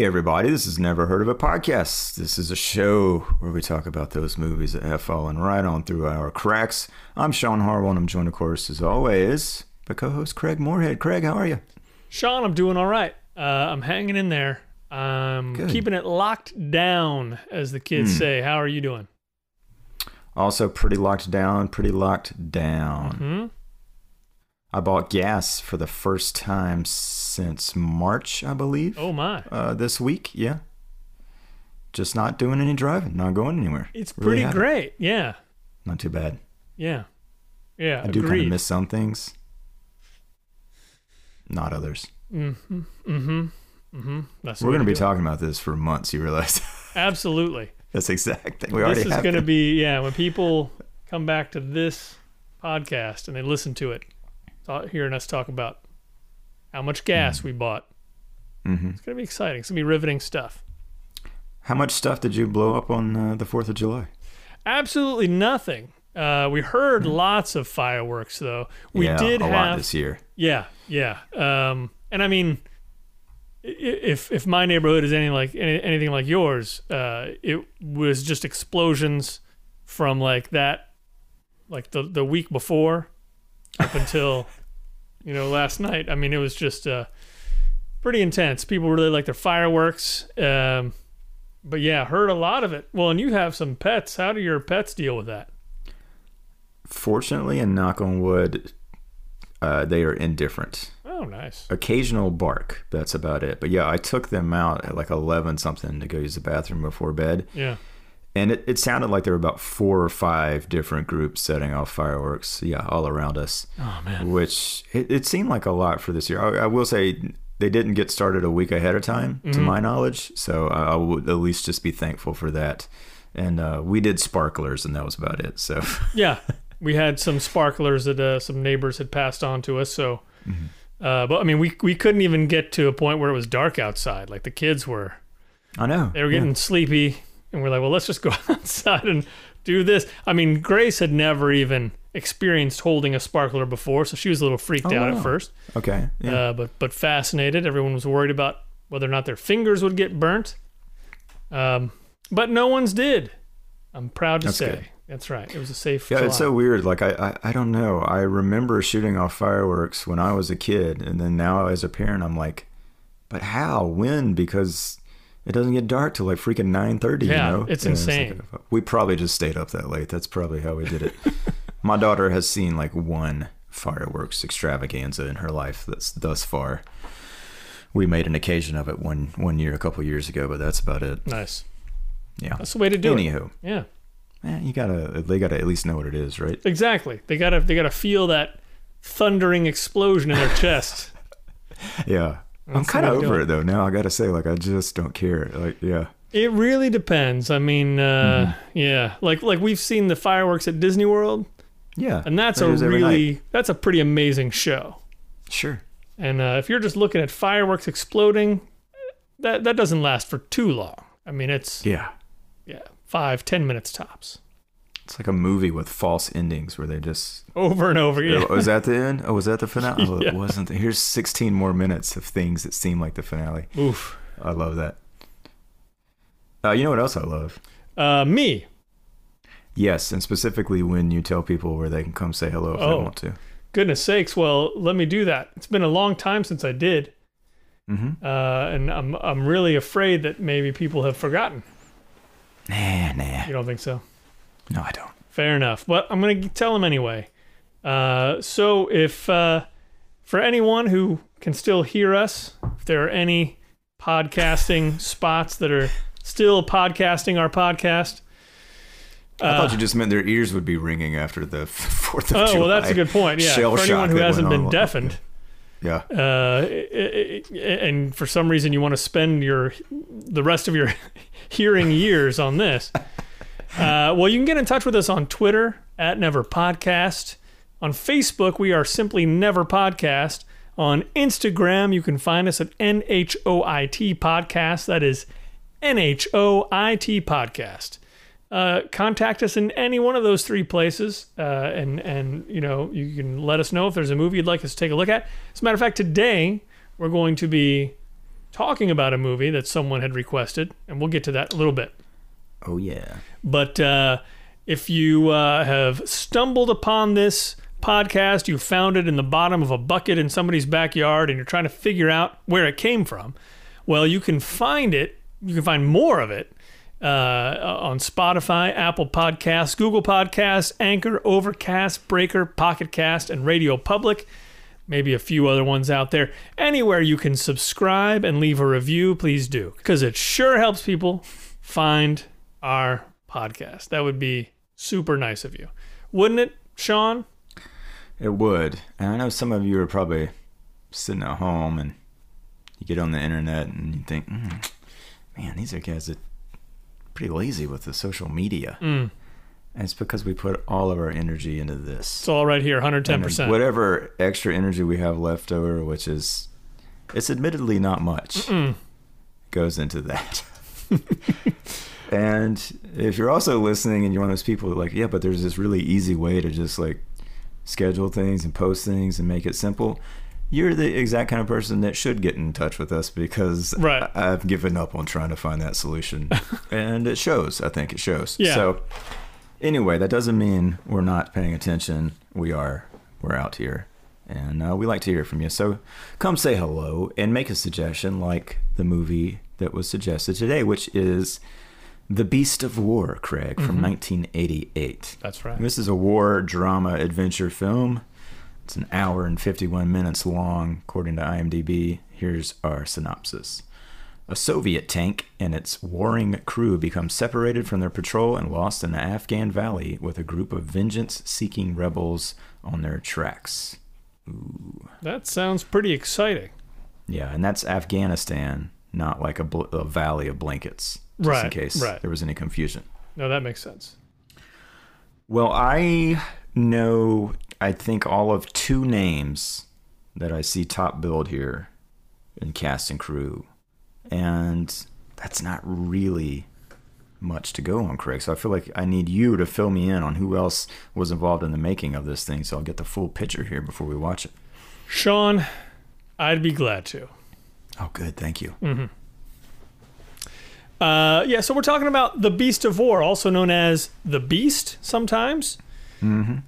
Hey, everybody, this is Never Heard of a Podcast. This is a show where we talk about those movies that have fallen right on through our cracks. I'm Sean Harwell, and I'm joined, of course, as always, by co host Craig Moorhead. Craig, how are you? Sean, I'm doing all right. Uh, I'm hanging in there. I'm Good. keeping it locked down, as the kids say. How are you doing? Also, pretty locked down, pretty locked down. Hmm? I bought gas for the first time since March, I believe. Oh my! Uh, this week, yeah. Just not doing any driving, not going anywhere. It's Really pretty great. Yeah, Not too bad. yeah, yeah. I do kind of miss some things, not others. Mm-hmm. Mm-hmm. Mm-hmm. That's We're going to be do it. talking about this for months. You realize Absolutely. that's the exact thing we already This is going to be yeah. When people come back to this podcast and they listen to it, hearing us talk about how much gas we bought. Mhm. It's going to be exciting. It's going to be riveting stuff. How much stuff did you blow up on uh, the Fourth of July? Absolutely nothing. Uh, we heard lots of fireworks, though. We Hmm. yeah, did a have, lot this year. yeah, yeah. Um, and I mean, if if my neighborhood is anything like any, anything like yours, uh, it was just explosions from like that, like the the week before, up until, you know, last night. I mean, it was just uh, pretty intense. People really like their fireworks. Um, but yeah, heard a lot of it. Well, and you have some pets. How do your pets deal with that? Fortunately, and knock on wood, uh, they are indifferent. Oh, nice. Occasional bark. That's about it. But yeah, I took them out at like eleven something to go use the bathroom before bed, Yeah. And it, it sounded like there were about four or five different groups setting off fireworks. Yeah, all around us. Oh man. which it, it seemed like a lot for this year. I, I will say they didn't get started a week ahead of time, to my knowledge. So I, I would at least just be thankful for that. And uh, we did sparklers, and that was about it. So Yeah. We had some sparklers that uh, some neighbors had passed on to us. So, uh, but I mean, we we couldn't even get to a point where it was dark outside. Like the kids were, I know they were getting sleepy, and we're like, well, let's just go outside and do this. I mean, Grace had never even experienced holding a sparkler before, so she was a little freaked Oh, out wow. at first. Okay. Yeah. uh, but but fascinated. Everyone was worried about whether or not their fingers would get burnt, um, but no one's did. I'm proud to That's say good. that's right. It was a safe. yeah, it's so weird. Like I, I, I don't know. I remember shooting off fireworks when I was a kid, and then now as a parent, I'm like, but how? When? Because it doesn't get dark till like freaking nine thirty. Yeah, you know, it's And like, insane. we probably just stayed up that late. That's probably how we did it. My daughter has seen like one fireworks extravaganza in her life that's thus far. We made an occasion of it one one year, a couple years ago, but that's about it. nice. Yeah. That's the way to do it. Anywho, Yeah, eh, you gotta they gotta at least know what it is, right? exactly. They gotta they gotta feel that thundering explosion in their chest. Yeah. I'm kind of way to do over it. it though. Now I gotta say, like, I just don't care. Like, yeah, It really depends. I mean, uh, Mm-hmm. yeah, like like we've seen the fireworks at Disney World, yeah. and that's a really that's a pretty amazing show. sure. And uh, if you're just looking at fireworks exploding, that that doesn't last for too long. I mean, it's Yeah, yeah, five, ten minutes tops, it's like a movie with false endings where they just. over and over. Oh, was that the end? Oh, was that the finale? Oh, Yeah. it wasn't. Here's 16 more minutes of things that seem like the finale. oof. I love that. Uh, you know what else I love? Uh, me, Yes, and specifically when you tell people where they can come say hello if Oh. they want to. goodness sakes. Well, let me do that. It's been a long time since I did, Mm-hmm. uh, and I'm I'm really afraid that maybe people have forgotten. Nah, nah. You don't think so? No, I don't. Fair enough. But I'm going to tell him anyway. Uh, so, if uh, for anyone who can still hear us, if there are any podcasting spots that are still podcasting our podcast, I thought you just meant their ears would be ringing after the Fourth of oh July. well, that's a good point. Yeah, Shell for anyone who hasn't been deafened, Yeah. uh, and for some reason you want to spend your the rest of your hearing years on this. Uh, well, you can get in touch with us on Twitter at Never Podcast. On Facebook, we are simply Never Podcast. On Instagram, you can find us at NHOIT Podcast. That is NHOIT Podcast. Uh, contact us in any one of those three places, uh, and and you know you can let us know if there's a movie you'd like us to take a look at. As a matter of fact, today we're going to be talking about a movie that someone had requested, and we'll get to that a little bit. Oh yeah. But uh, if you uh, have stumbled upon this podcast, you found it in the bottom of a bucket in somebody's backyard, and you're trying to figure out where it came from, well, you can find it. You can find more of it uh, on Spotify, Apple Podcasts, Google Podcasts, Anchor, Overcast, Breaker, Pocket Cast, and Radio Public. Maybe a few other ones out there. Anywhere you can subscribe and leave a review, please do, because it sure helps people find our podcast. That would be super nice of you, wouldn't it, Sean? It would. And I know some of you are probably sitting at home and you get on the internet and you think, mm, man, these are guys that are pretty lazy with the social media. Mm. And it's because we put all of our energy into this. It's all right here, 110%. And whatever extra energy we have left over, which is, it's admittedly not much, Mm. goes into that. and if you're also listening and you're one of those people that like, yeah, but there's this really easy way to just like schedule things and post things and make it simple. You're the exact kind of person that should get in touch with us because Right. I- I've given up on trying to find that solution. and it shows. I think it shows. Yeah. So, anyway, that doesn't mean we're not paying attention. We are. We're out here. And uh, we like to hear from you. So come say hello and make a suggestion like the movie that was suggested today, which is The Beast of War, Craig, from mm-hmm. 1988. That's right. This is a war drama adventure film. It's an hour and 51 minutes long, according to IMDb. Here's our synopsis. A Soviet tank and its warring crew become separated from their patrol and lost in the Afghan valley with a group of vengeance seeking rebels on their tracks. Ooh. That sounds pretty exciting. Yeah, and that's Afghanistan, not like a, bl- a valley of blankets, just in Right, case right. there was any confusion. No, that makes sense. Well, I know, I think all of two names that I see top billed here in cast and crew. And that's not really much to go on, Craig. So I feel like I need you to fill me in on who else was involved in the making of this thing so I'll get the full picture here before we watch it. Sean, I'd be glad to. Oh, good. Thank you. Mm-hmm. Uh, yeah, so we're talking about The Beast of War, also known as The Beast sometimes.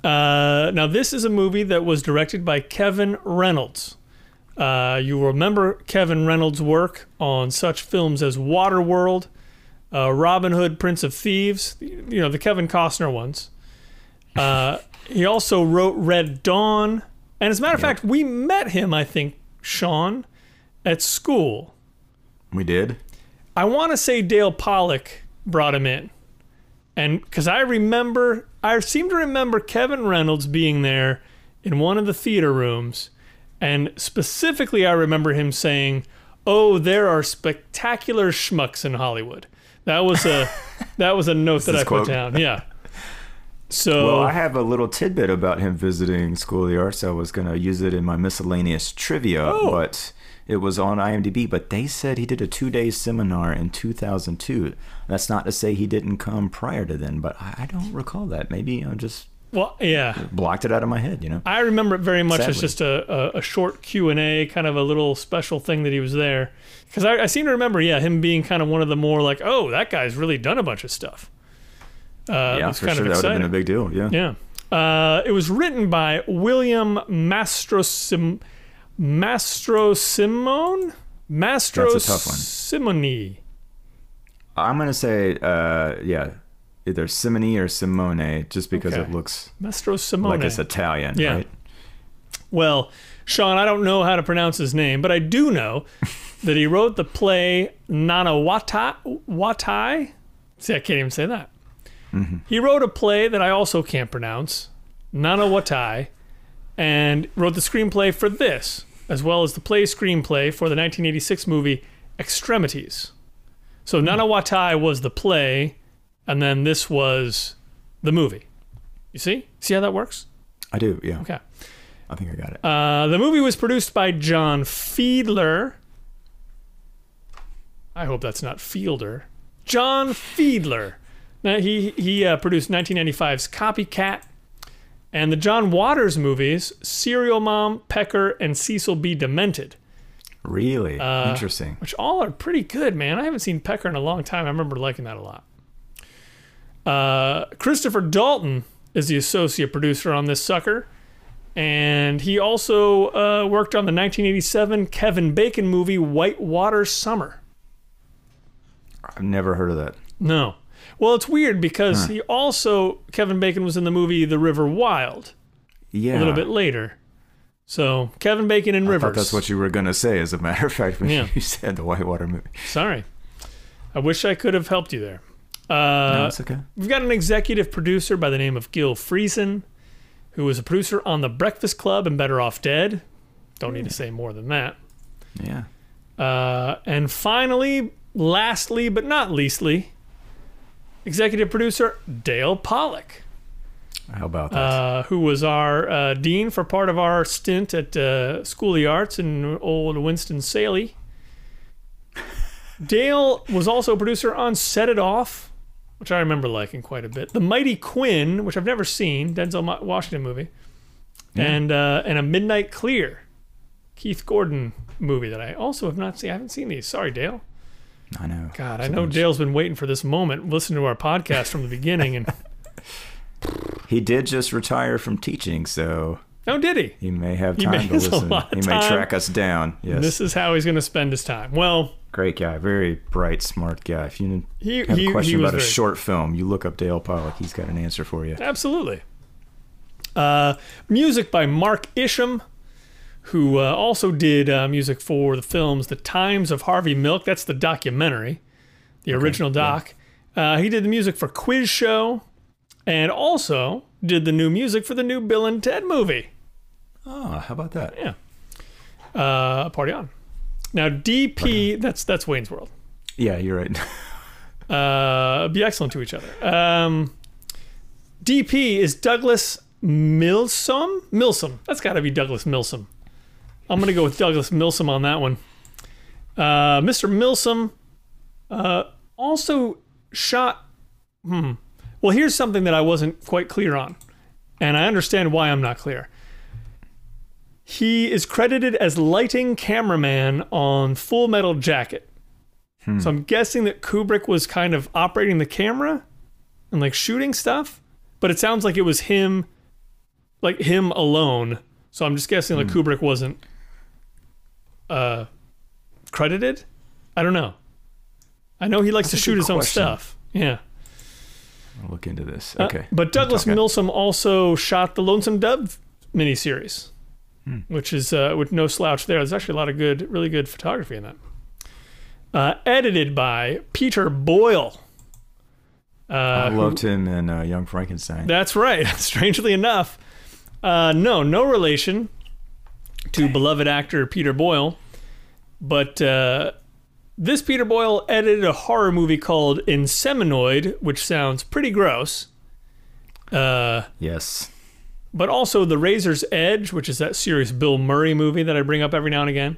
Uh, now, this is a movie that was directed by Kevin Reynolds. Uh, you remember Kevin Reynolds' work on such films as Waterworld, uh, Robin Hood, Prince of Thieves, you know, the Kevin Costner ones. Uh, he also wrote Red Dawn. And as a matter of fact, we met him, I think, Sean, at school. We did? I want to say Dale Pollock brought him in. And because I remember, I seem to remember Kevin Reynolds being there in one of the theater rooms. And specifically, I remember him saying, Oh, there are spectacular schmucks in Hollywood. That was a that was a note that I put down. Yeah. So Well, I have a little tidbit about him visiting School of the Arts. I was going to use it in my miscellaneous trivia, Oh. but it was on IMDb. But they said he did a two day seminar in 2002. That's not to say he didn't come prior to then, but I, I don't recall that. Maybe I just well, yeah. blocked it out of my head, you know? I remember it very much as just a, a, a short Q and A, kind of a little special thing that he was there. Because I, I seem to remember, yeah, him being kind of one of the more like, oh, that guy's really done a bunch of stuff. Uh, yeah, for kind sure. of That would have been a big deal. Yeah. yeah. Uh, it was written by William Mastrosim Mastrosimone Mastro That's a tough one. Simone. I'm going to say, uh, yeah, either Simone or Simone, just because Okay. it looks Mastro Simone. like it's Italian, Yeah. right? Well, Sean, I don't know how to pronounce his name, but I do know that he wrote the play Nanawata Watai. See, I can't even say that. He wrote a play that I also can't pronounce, Nanawatai, and wrote the screenplay for this, as well as the play screenplay for the 1986 movie Extremities. So Nanawatai was the play, and then this was the movie. You see? See how that works? I do, yeah. Okay. I think I got it. Uh, the movie was produced by John Fiedler. I hope that's not Fielder. John Fiedler. Now he he uh, produced 1995's Copycat and the John Waters movies Serial Mom, Pecker, and Cecil B. Demented. Really Uh, interesting. which all are pretty good, man. I haven't seen Pecker in a long time. I remember liking that a lot. Uh, Christopher Dalton is the associate producer on this sucker. And he also uh, worked on the 1987 Kevin Bacon movie Whitewater Summer. I've never heard of that. No. Well, it's weird because he also, Kevin Bacon was in the movie The River Wild Yeah, a little bit later. So, Kevin Bacon and I Rivers. that's what you were gonna say. As a matter of fact, when Yeah. you said the Whitewater movie. Sorry. I wish I could have helped you there. Uh, no, it's okay. We've got an executive producer by the name of Gil Friesen, who was a producer on The Breakfast Club and Better Off Dead. Don't need to say more than that. Yeah. Uh, and finally, lastly but not leastly, executive producer Dale Pollock, How about that? uh, who was our uh, dean for part of our stint at uh, School of the Arts in old Winston-Salem. Dale was also a producer on Set It Off, which I remember liking quite a bit. The Mighty Quinn, which I've never seen, Denzel Washington movie, Yeah. and uh, and a Midnight Clear, Keith Gordon movie that I also have not seen. I haven't seen these. Sorry, Dale. I know. God, I know much. Dale's been waiting for this moment, listening to our podcast from the beginning, and He did just retire from teaching, so oh, did he? he may have time may- to has a listen. lot of He may time. track us down. Yes. This is how he's going to spend his time. Well, Great guy. Very bright, smart guy. If you he have he, a question he was about a very, short film, you look up Dale Pollock. He's got an answer for you. Absolutely. Uh, music by Mark Isham, who uh, also did uh, music for the films The Times of Harvey Milk. That's the documentary, the original doc. Uh, he did the music for Quiz Show and also did the new music for the new Bill and Ted movie. Oh, how about that? Yeah. Uh, party on. Now, DP, that's that's Wayne's World. Yeah, you're right. uh, be excellent to each other. Um, DP is Douglas Milsome. Milsome. That's got to be Douglas Milsome. I'm gonna go with Douglas Milsome on that one. Uh, Mr. Milsome uh, also shot. Hmm. Well, here's something that I wasn't quite clear on, and I understand why I'm not clear. He is credited as lighting cameraman on Full Metal Jacket. So I'm guessing that Kubrick was kind of operating the camera and like shooting stuff, but it sounds like it was him, like him alone. So I'm just guessing like Kubrick wasn't uh, credited. I don't know. I know he likes That's to shoot his own stuff. Yeah. I'll look into this. Uh, Okay. but Douglas. Milsome also shot the Lonesome Dove miniseries, Hmm. which is uh, with no slouch there. There's actually a lot of good, really good photography in that. Uh, edited by Peter Boyle. Uh, I who- loved him in uh, Young Frankenstein. that's right. Strangely enough, uh, no, no relation to beloved actor Peter Boyle, but uh, this Peter Boyle edited a horror movie called Inseminoid, which sounds pretty gross. Uh, yes. but also The Razor's Edge, which is that serious Bill Murray movie that I bring up every now and again.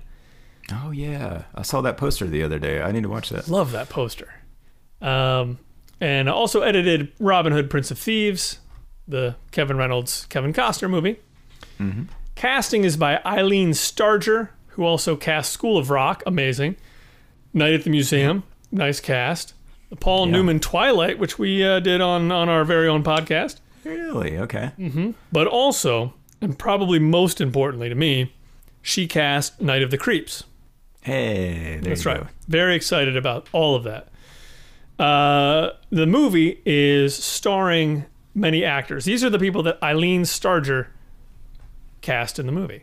Oh yeah, I saw that poster the other day. I need to watch that. Love that poster. Um, and also edited Robin Hood, Prince of Thieves, the Kevin Reynolds, Kevin Costner movie. Mm-hmm. Casting is by Ilene Starger, who also cast School of Rock, amazing. Night at the Museum, nice cast. The Paul Yeah. Newman Twilight, which we uh, did on on our very own podcast. Really? Okay. But also, and probably most importantly to me, she cast Night of the Creeps. Hey, there That's right. go. Very excited about all of that. Uh, the movie is starring many actors. These are the people that Ilene Starger cast in the movie.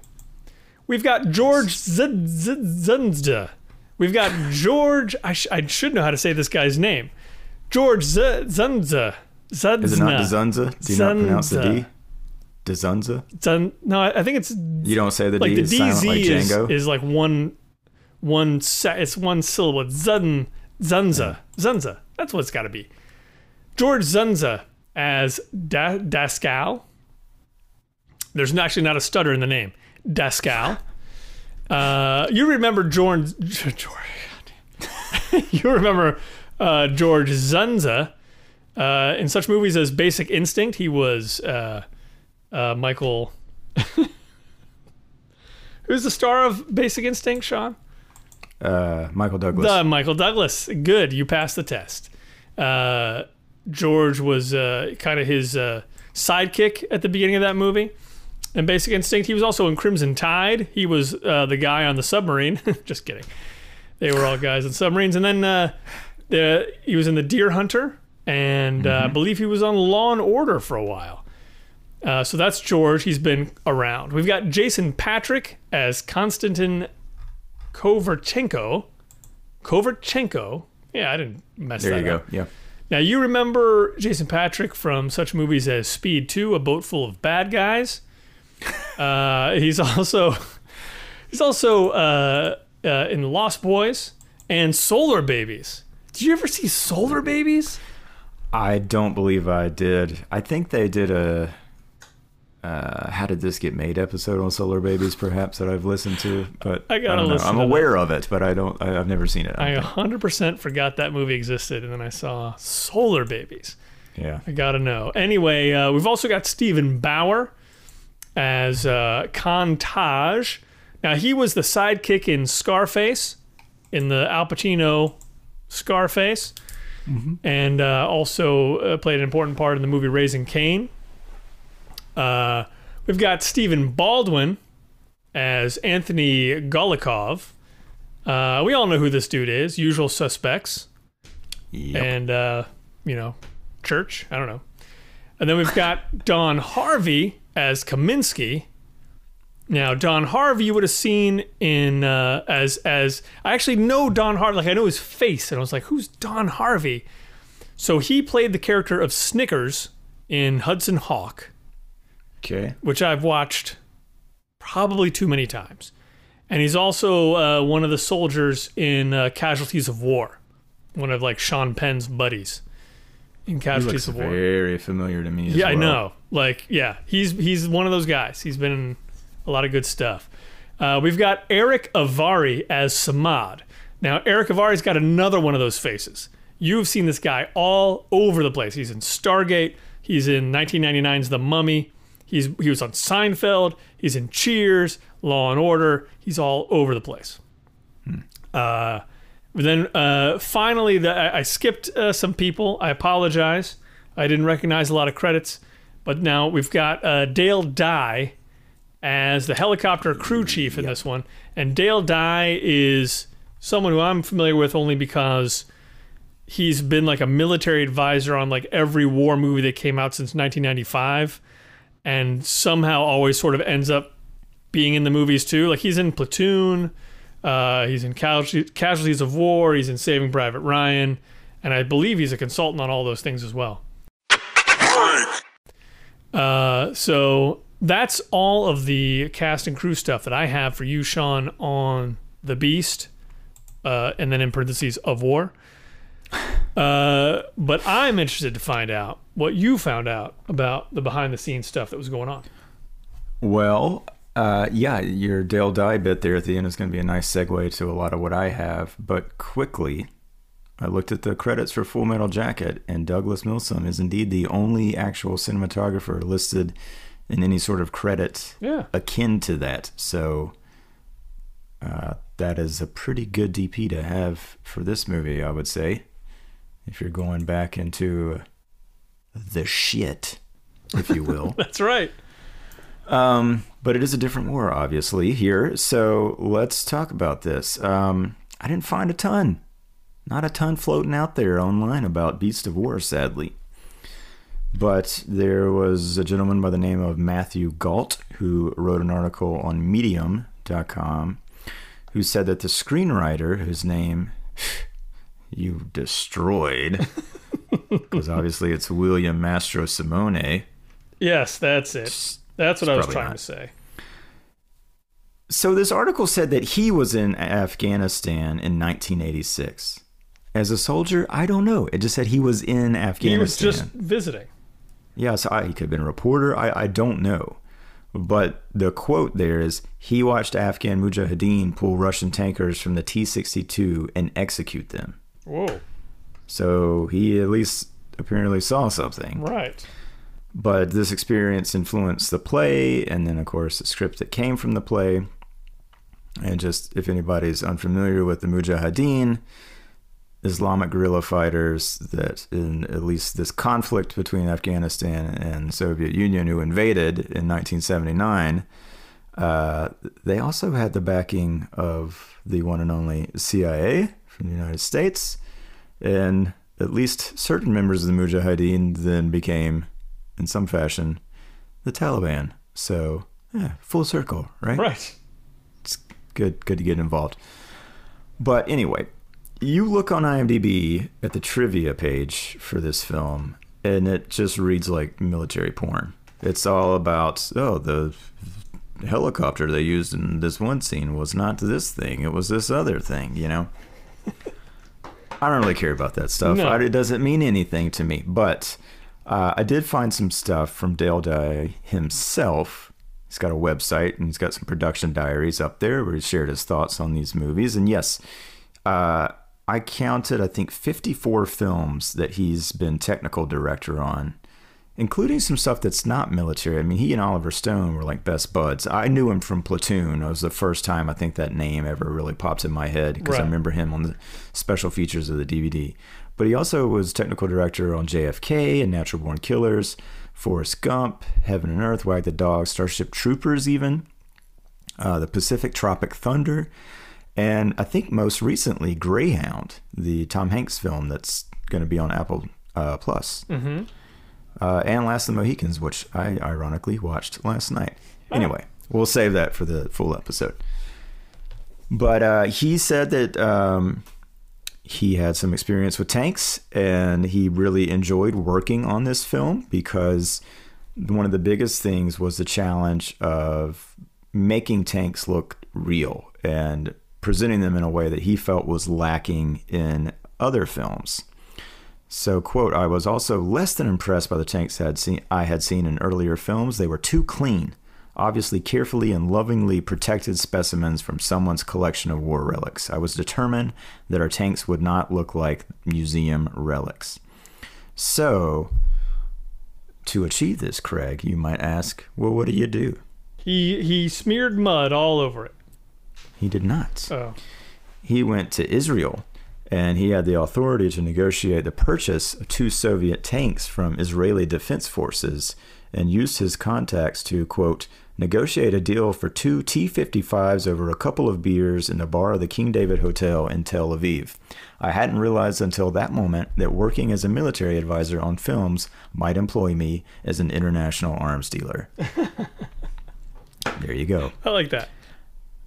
We've got George Z- Z- Zunzda. We've got George. I, sh- I should know how to say this guy's name. George Z- Zunza. Zunzna. Is it not Dezunza? Do you not pronounce the D? Zunza. Dezunza? Zun- no, I think it's You don't say the like D. the DZ like is, Django. is like one one it's one syllable. Zun Zunza. Zunza. That's what it's got to be. George Dzundza as da- Dascal. There's actually not a stutter in the name. Dascal. Uh, you remember George George You remember uh, George Dzundza uh, in such movies as Basic Instinct. He was uh, uh, Michael Who's the star of Basic Instinct, Sean? Uh, Michael Douglas. The Michael Douglas. Good. You passed the test. Uh, George was uh, kind of his uh, sidekick at the beginning of that movie. And Basic Instinct. He was also in Crimson Tide. He was uh, the guy on the submarine. Just kidding. They were all guys in submarines. And then uh, the, he was in The Deer Hunter. And uh, I believe he was on Law and Order for a while. Uh, so that's George. He's been around. We've got Jason Patric as Konstantin Kovarchenko. Kovarchenko. Yeah, I didn't mess there that up. There you go. Yeah. Now you remember Jason Patric from such movies as Speed 2, A Boat Full of Bad Guys. Uh, he's also he's also uh, uh, in Lost Boys and Solar Babies. Did you ever see Solar Babies? I don't believe I did. I think they did a uh, "How did this get made?" episode on Solar Babies, perhaps that I've listened to, but I gotta know. listen I'm aware of it, but I don't. I, I've never seen it. I I 100% forgot that movie existed, and then I saw Solar Babies. yeah. I gotta know. Anyway, uh, we've also got Steven Bauer as uh, Khan Taj. Now he was the sidekick in Scarface, in the Al Pacino Scarface, and uh, also uh, played an important part in the movie Raising Cain. Uh, we've got Stephen Baldwin as Anthony Golikov. Uh, we all know who this dude is. Usual Suspects Yep. and uh, you know, Church. I don't know. And then we've got Don Harvey as Kaminsky. Now, Don Harvey you would have seen in uh, as as I actually know Don Harvey. Like I know his face, and I was like, "Who's Don Harvey?" So he played the character of Snickers in Hudson Hawk, okay. which I've watched probably too many times. And he's also uh, one of the soldiers in uh, Casualties of War, one of like Sean Penn's buddies in He Casualties looks War. very familiar to me. As Yeah, I know. Like, yeah, he's he's one of those guys. He's been in a lot of good stuff. Uh, we've got Erick Avari as Samad. Now, Erick Avari's got another one of those faces. You've seen this guy all over the place. He's in Stargate. He's in 1999's The Mummy. He's he was on Seinfeld. He's in Cheers, Law and Order. He's all over the place. Uh, but then uh, finally, the, I, I skipped uh, some people. I apologize. I didn't recognize a lot of credits. But now we've got uh, Dale Dye as the helicopter crew chief in this one. And Dale Dye is someone who I'm familiar with only because he's been like a military advisor on like every war movie that came out since 1995 and somehow always sort of ends up being in the movies too. Like he's in Platoon, uh, he's in Casualties, of War, he's in Saving Private Ryan, and I believe he's a consultant on all those things as well. Uh, so that's all of the cast and crew stuff that I have for you, Sean, on The Beast, uh, and then in parentheses of War. Uh, but I'm interested to find out what you found out about the behind the scenes stuff that was going on. Well, uh, yeah, your Dale Dye bit there at the end is going to be a nice segue to a lot of what I have. But quickly, I looked at the credits for Full Metal Jacket, and Douglas Milsome is indeed the only actual cinematographer listed in any sort of credit Yeah. akin to that. So uh, that is a pretty good DP to have for this movie, I would say. If you're going back into the shit, if you will. That's right. Um, but it is a different war, obviously, here. So let's talk about this. Um, I didn't find a ton. Not a ton floating out there online about Beast of War, sadly. But there was a gentleman by the name of Matthew Gault who wrote an article on Medium.com who said that the screenwriter, whose name you destroyed, because obviously it's William Mastro Simone. Yes, that's it. That's what I was trying not. to say. So this article said that he was in Afghanistan in 1986. As a soldier, I don't know. It just said he was in Afghanistan. He was just visiting. yeah, so I, he could have been a reporter. I, I don't know. But the quote there is he watched Afghan mujahideen pull Russian tankers from the T 62 and execute them. Whoa. So he at least apparently saw something. Right. But this experience influenced the play, and then, of course, the script that came from the play. And just if anybody's unfamiliar with the Mujahideen, Islamic guerrilla fighters that in at least this conflict between Afghanistan and Soviet Union, who invaded in 1979, uh, they also had the backing of the one and only CIA from the United States, and at least certain members of the Mujahideen then became, in some fashion, the Taliban. So, yeah, full circle, right? Right. It's good, good to get involved. But anyway, you look on IMDb at the trivia page for this film, and it just reads like military porn. It's all about oh the helicopter they used in this one scene was not this thing; it was this other thing. You know. I don't really care about that stuff. No. I, it doesn't mean anything to me. But uh, I did find some stuff from Dale Dye himself. He's got a website and he's got some production diaries up there where he shared his thoughts on these movies. And yes, uh, I counted, I think, 54 films that he's been technical director on, including some stuff that's not military. I mean, he and Oliver Stone were like best buds. I knew him from Platoon. It was the first time I think that name ever really popped in my head because I remember him on the special features of the DVD. But he also was technical director on JFK and Natural Born Killers, Forrest Gump, Heaven and Earth, Wag the Dog, Starship Troopers, even uh, the Pacific Tropic Thunder, and I think most recently Greyhound, the Tom Hanks film that's going to be on Apple uh, Plus, Mm-hmm. uh, and Last of the Mohicans, which I ironically watched last night. Anyway, we'll save that for the full episode. But uh, he said that um, he had some experience with tanks and he really enjoyed working on this film because one of the biggest things was the challenge of making tanks look real and presenting them in a way that he felt was lacking in other films. So, quote, I was also less than impressed by the tanks I had seen, I had seen in earlier films. They were too clean, obviously carefully and lovingly protected specimens from someone's collection of war relics. I was determined that our tanks would not look like museum relics. So, to achieve this, Craig, you might ask, well, what do you do? He he smeared mud all over it. He did not. Oh. he went to Israel and he had the authority to negotiate the purchase of two Soviet tanks from Israeli defense forces and used his contacts to, quote, negotiate a deal for two T 55s over a couple of beers in the bar of the King David Hotel in Tel Aviv. I hadn't realized until that moment that working as a military advisor on films might employ me as an international arms dealer. there you go. I like that.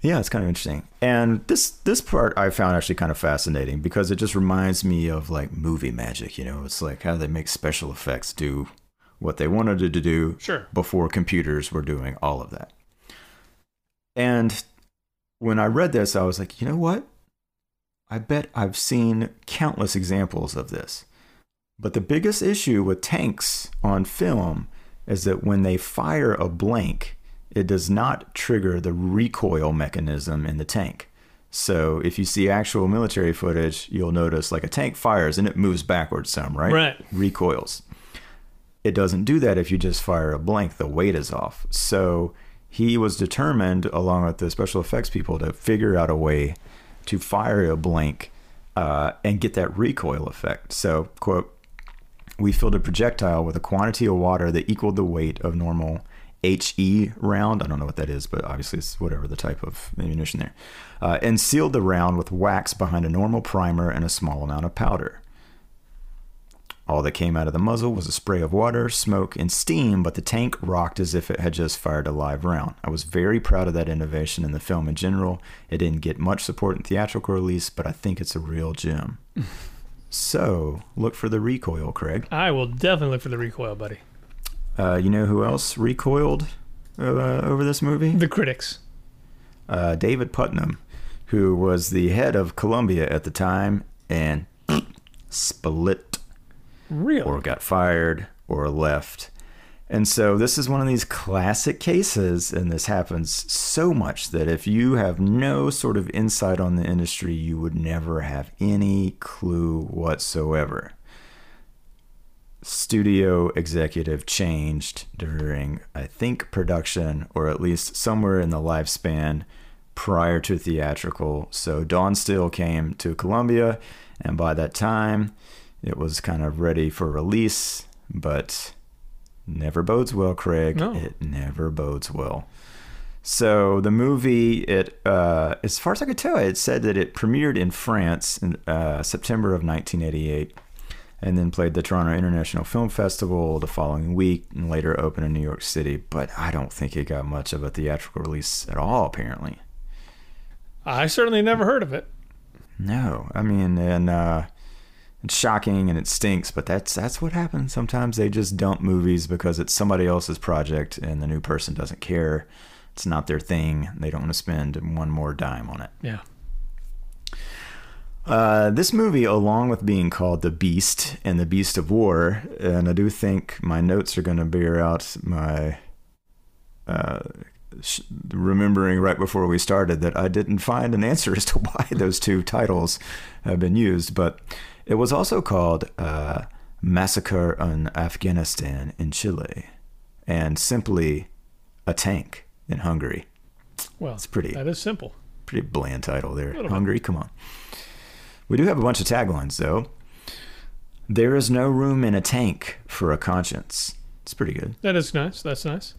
Yeah, it's kind of interesting. And this this part I found actually kind of fascinating because it just reminds me of like movie magic, you know. It's like how they make special effects do what they wanted to do Sure. before computers were doing all of that. And when I read this, I was like, you know what? I bet I've seen countless examples of this. But the biggest issue with tanks on film is that when they fire a blank, it does not trigger the recoil mechanism in the tank. So if you see actual military footage, you'll notice like a tank fires and it moves backwards some, right? Right. Recoils. It doesn't do that if you just fire a blank, the weight is off. So he was determined, along with the special effects people, to figure out a way to fire a blank uh, and get that recoil effect. So, quote, we filled a projectile with a quantity of water that equaled the weight of normal HE round. I don't know what that is, but obviously it's whatever the type of ammunition there. Uh, and sealed the round with wax behind a normal primer and a small amount of powder. All that came out of the muzzle was a spray of water, smoke, and steam, but the tank rocked as if it had just fired a live round. I was very proud of that innovation in the film in general. It didn't get much support in theatrical release, but I think it's a real gem. so, look for the recoil, Craig. I will definitely look for the recoil, buddy. Uh, you know who else recoiled uh, over this movie? The critics. Uh, David Puttnam, who was the head of Columbia at the time and split Really? or got fired or left. And so this is one of these classic cases, and this happens so much that if you have no sort of insight on the industry, you would never have any clue whatsoever. Studio executive changed during, I think, production, or at least somewhere in the lifespan prior to theatrical. So Dawn Steel came to Columbia, and by that time, it was kind of ready for release, but never bodes well, Craig. No. It never bodes well. So the movie, it uh, as far as I could tell, it said that it premiered in France in uh, September of 1988, and then played the Toronto International Film Festival the following week, and later opened in New York City. But I don't think it got much of a theatrical release at all. Apparently, I certainly never heard of it. no. I mean, and uh, it's shocking and it stinks, but that's that's what happens. Sometimes they just dump movies because it's somebody else's project, and the new person doesn't care. It's not their thing. They don't want to spend one more dime on it. Yeah. Uh, this movie, along with being called The Beast and The Beast of War, and I do think my notes are going to bear out my uh, sh- remembering right before we started that I didn't find an answer as to why those two titles have been used, but it was also called uh, Massacre in Afghanistan in Chile and simply A Tank in Hungary. Well, It's pretty That is simple. pretty bland title there. Hungary, bit. Come on. We do have a bunch of taglines though. There is no room in a tank for a conscience. It's pretty good. That is nice. That's nice.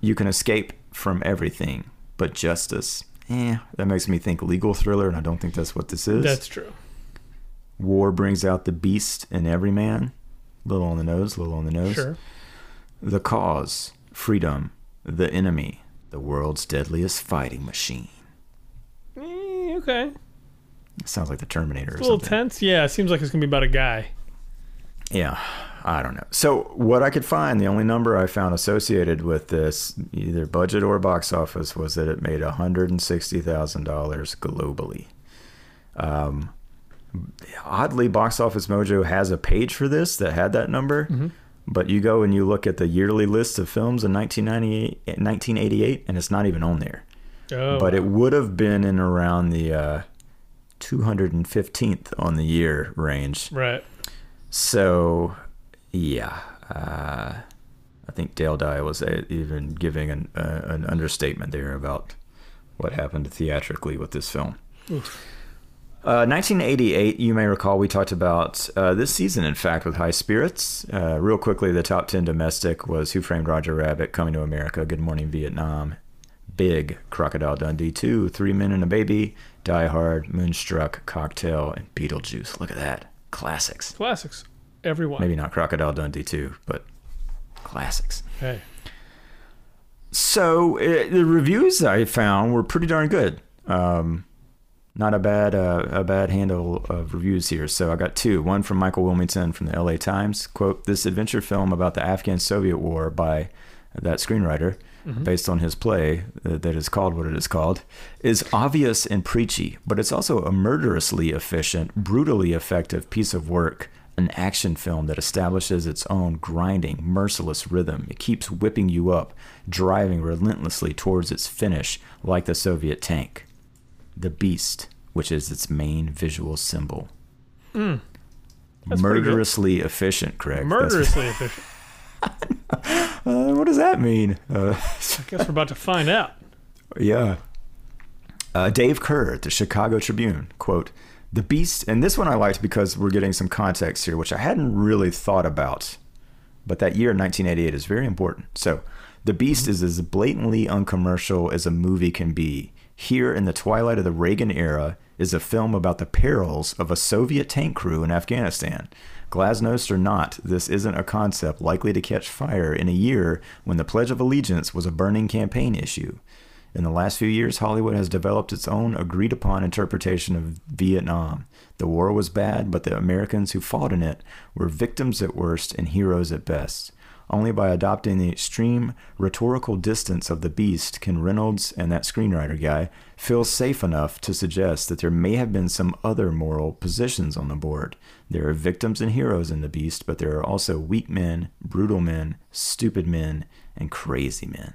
You can escape from everything, but justice. Eh, that makes me think legal thriller, and I don't think that's what this is. That's true. War brings out the beast in every man. Little on the nose, little on the nose. Sure. The cause, freedom, the enemy, the world's deadliest fighting machine. Eh, okay. Sounds like the Terminator It's a little tense. Yeah, it seems like it's gonna be about a guy. Yeah, I don't know. So what I could find, the only number I found associated with this, either budget or box office, was that it made hundred and sixty thousand dollars globally. Um, oddly, Box Office Mojo has a page for this that had that number, Mhm. but you go and you look at the yearly list of films in 1998, 1988, and it's not even on there. Oh, but it would have been in around the uh, 215th on the year range. right. So, yeah, uh, I think Dale Dye was even giving an, uh, an understatement there about what happened theatrically with this film. Oof. Uh, 1988, you may recall we talked about uh, this season, in fact, with High Spirits. Uh, real quickly, the top 10 domestic was Who Framed Roger Rabbit, Coming to America, Good Morning Vietnam, Big, Crocodile Dundee 2, Three Men and a Baby, Die Hard, Moonstruck, Cocktail, and Beetlejuice. Look at that. Classics. Classics. Everyone. Maybe not Crocodile Dundee 2, but classics. Hey. So uh, the reviews I found were pretty darn good. Um, not a bad uh, a bad handle of reviews here. So I got two. One from Michael Wilmington from the L.A. Times. "Quote: This adventure film about the Afghan-Soviet War by that screenwriter, based on his play uh, that is called what it is called, is obvious and preachy, but it's also a murderously efficient, brutally effective piece of work." An action film that establishes its own grinding, merciless rhythm. It keeps whipping you up, driving relentlessly towards its finish, like the Soviet tank the beast, which is its main visual symbol. Mm. Murderously efficient, Craig. That's- Murderously efficient. uh, what does that mean? Uh, I guess we're about to find out. yeah. Uh, Dave Kehr at the Chicago Tribune, quote, The beast, and this one I liked because we're getting some context here, which I hadn't really thought about. But that year, 1988, is very important. So, The Beast is as blatantly uncommercial as a movie can be. Here, in the twilight of the Reagan era, is a film about the perils of a Soviet tank crew in Afghanistan. Glasnost or not, this isn't a concept likely to catch fire in a year when the Pledge of Allegiance was a burning campaign issue. In the last few years, Hollywood has developed its own agreed upon interpretation of Vietnam. The war was bad, but the Americans who fought in it were victims at worst and heroes at best. Only by adopting the extreme rhetorical distance of the beast can Reynolds and that screenwriter guy feel safe enough to suggest that there may have been some other moral positions on the board. There are victims and heroes in the beast, but there are also weak men, brutal men, stupid men, and crazy men.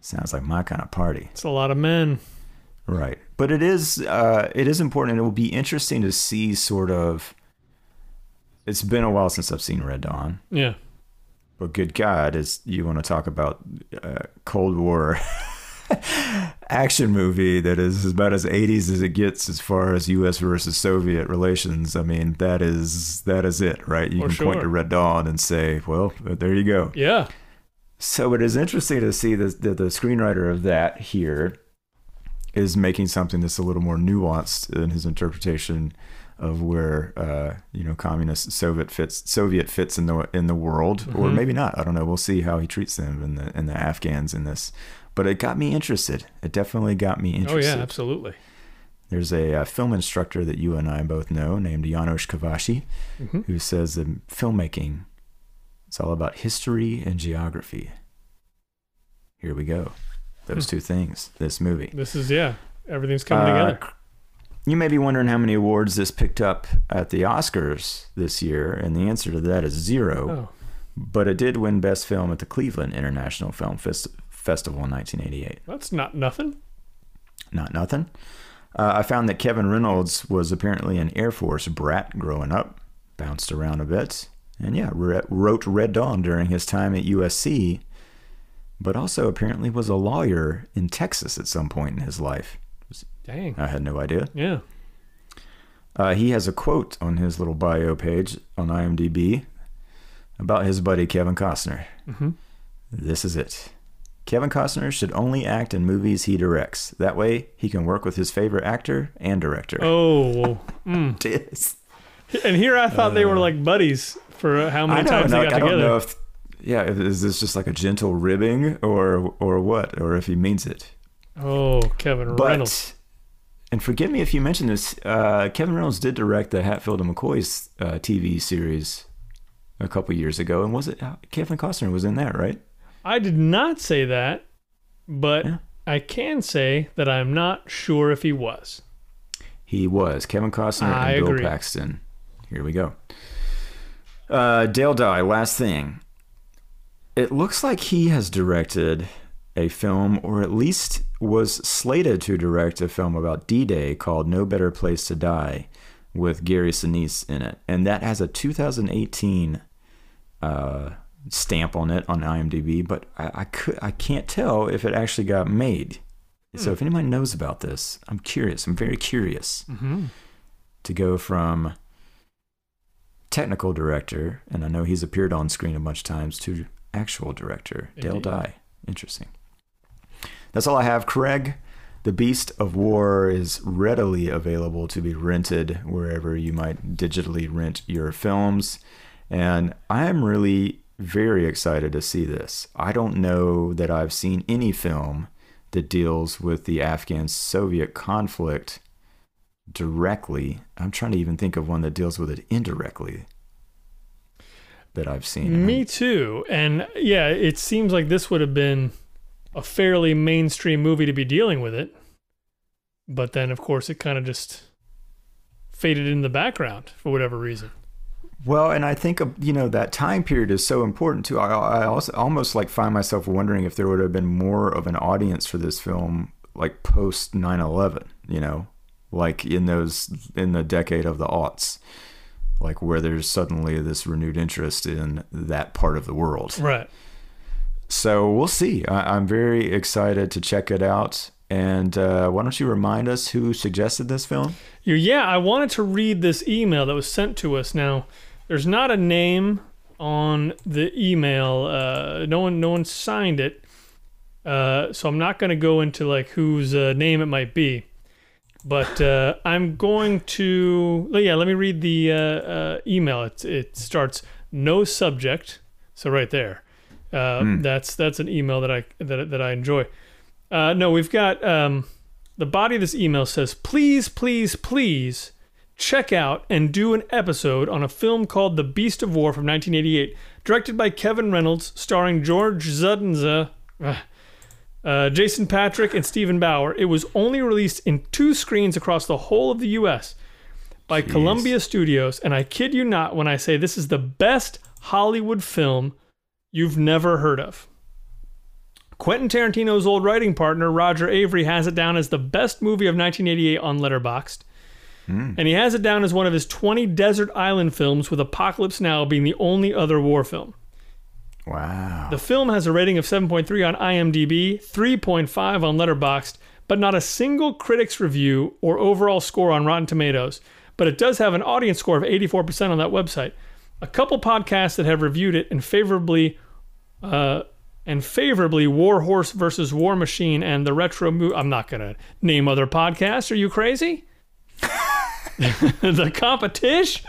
Sounds like my kind of party. It's a lot of men. Right. But it is uh, it is important and it will be interesting to see sort of it's been a while since I've seen Red Dawn. Yeah. But good God, is you want to talk about uh, Cold War action movie that is about as 80s as it gets as far as U.S. versus Soviet relations. I mean, that is that is it, right? You For can point to Red Dawn and say, "Well, there you go." Yeah. So it is interesting to see that the, the screenwriter of that here is making something that's a little more nuanced in his interpretation of where uh, you know communist Soviet fits Soviet fits in the in the world, or Mhm. maybe not. I don't know. We'll see how he treats them and the and the Afghans in this. But it got me interested. It definitely got me interested. Oh yeah, absolutely. There's a, uh film instructor that you and I both know named Janos Kavashi hmm who says that filmmaking it's all about history and geography. Here we go. Those two things, this movie. This is yeah. Everything's coming Uh, together. You may be wondering how many awards this picked up at the Oscars this year, and the answer to that is zero. Oh. But it did win Best Film at the Cleveland International Film Fest- Festival in 1988. That's not nothing. Not nothing. Uh, I found that Kevin Reynolds was apparently an Air Force brat growing up, bounced around a bit, and yeah, re- wrote Red Dawn during his time at USC, but also apparently was a lawyer in Texas at some point in his life. Dang. I had no idea. Yeah. Uh, he has a quote on his little bio page on IMDb about his buddy Kevin Costner. hmm This is it. Kevin Costner should only act in movies he directs. That way, he can work with his favorite actor and director. Oh. Mm. And here I thought they were like buddies for uh, how Uh, I many know. times and, they got I don't together. know if, yeah, is this just like a gentle ribbing or or what, or if he means it? Oh, Kevin But Reynolds. And forgive me if you mentioned this. Uh, Kevin Reynolds did direct the Hatfield and McCoy's uh, TV series a couple years ago, and was it uh, Kevin Costner was in that, right? I did not say that, but Yeah. I can say that I'm not sure if he was. He was Kevin Costner I and Bill. Paxton. Here we go. Uh, Dale Dye. Last thing. It looks like he has directed a film, or at least was slated to direct a film about D-Day called "No Better Place to Die," with Gary Sinise in it, and that has a 2018 uh, stamp on it on IMDb. But I, I could I can't tell if it actually got made. So if anyone knows about this, I'm curious. I'm very curious Mm-hmm. to go from technical director, and I know he's appeared on screen a bunch of times, to actual director, Dale Indeed. Dye. Interesting. That's all I have. Craig, The Beast of War is readily available to be rented wherever you might digitally rent your films. And I'm really very excited to see this. I don't know that I've seen any film that deals with the Afghan Soviet conflict directly. I'm trying to even think of one that deals with it indirectly that I've seen. Me too. And yeah, it seems like this would have been a fairly mainstream movie to be dealing with it. But then, of course, it kind of just faded in the background for whatever reason. Well, and I think uh, you know that time period is so important too. I, I also almost like find myself wondering if there would have been more of an audience for this film, like post 9/11. You know, like in those in the decade of the aughts, like where there's suddenly this renewed interest in that part of the world. Right. So we'll see. I, I'm very excited to check it out. And uh, why don't you remind us who suggested this film? Yeah, I wanted to read this email that was sent to us. Now, there's not a name on the email. Uh, no one, no one signed it. Uh, so I'm not going to go into like whose uh, name it might be. But uh, I'm going to. Yeah, let me read the uh, email. It it starts no subject. So right there, uh, that's that's an email that I that that I enjoy. Uh, no, we've got um, the body of this email says, please, please, please check out and do an episode on a film called The Beast of War from 1988, directed by Kevin Reynolds, starring George Dzundza, uh, uh, Jason Patric, and Steven Bauer. It was only released in two screens across the whole of the U.S. by Columbia Studios, and I kid you not when I say this is the best Hollywood film you've never heard of. Quentin Tarantino's old writing partner, Roger Avary, has it down as the best movie of 1988 on Letterboxd. Hmm. And he has it down as one of his 20 desert island films, with Apocalypse Now being the only other war film. Wow. The film has a rating of 7.3 on IMDb, 3.5 on Letterboxd, but not a single critic's review or overall score on Rotten Tomatoes. But it does have an audience score of 84% on that website. A couple podcasts that have reviewed it and favorably, uh, and favorably, War Horse versus War Machine and the Retro. Mo- I'm not gonna name other podcasts. Are you crazy? the competition.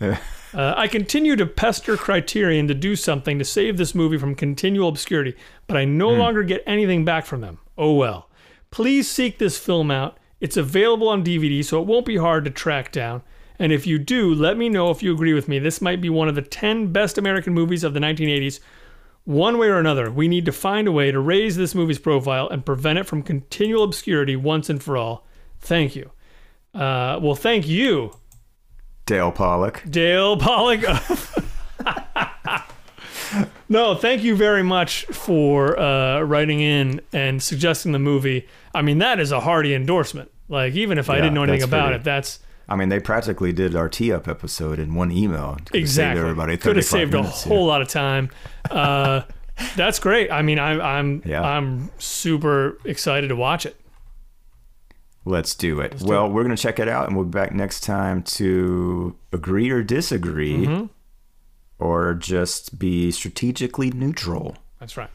Uh, I continue to pester Criterion to do something to save this movie from continual obscurity, but I no longer get anything back from them. Oh well. Please seek this film out. It's available on DVD, so it won't be hard to track down. And if you do, let me know if you agree with me. This might be one of the 10 best American movies of the 1980s. One way or another, we need to find a way to raise this movie's profile and prevent it from continual obscurity once and for all. Thank you. Uh, well, thank you, Dale Pollock. Dale Pollock. no, thank you very much for uh, writing in and suggesting the movie. I mean, that is a hearty endorsement. Like, even if I Yeah, didn't know anything about pretty- it, that's I mean, they practically did our tee up episode in one email. Saved exactly. everybody Could have 35 saved minutes, a yeah. whole lot of time. Uh, that's great. I mean, I'm I'm Yeah. I'm super excited to watch it. Let's do it. well, we're going to check it out and we'll be back next time to agree or disagree Mm-hmm. or just be strategically neutral That's right.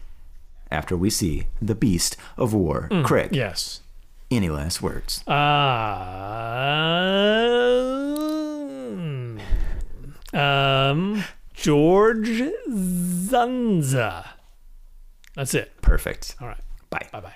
after we see The Beast of War. Craig, Mm, Yes. Any last words? Um, um, George Dzundza. That's it. Perfect. All right. Bye. Bye bye.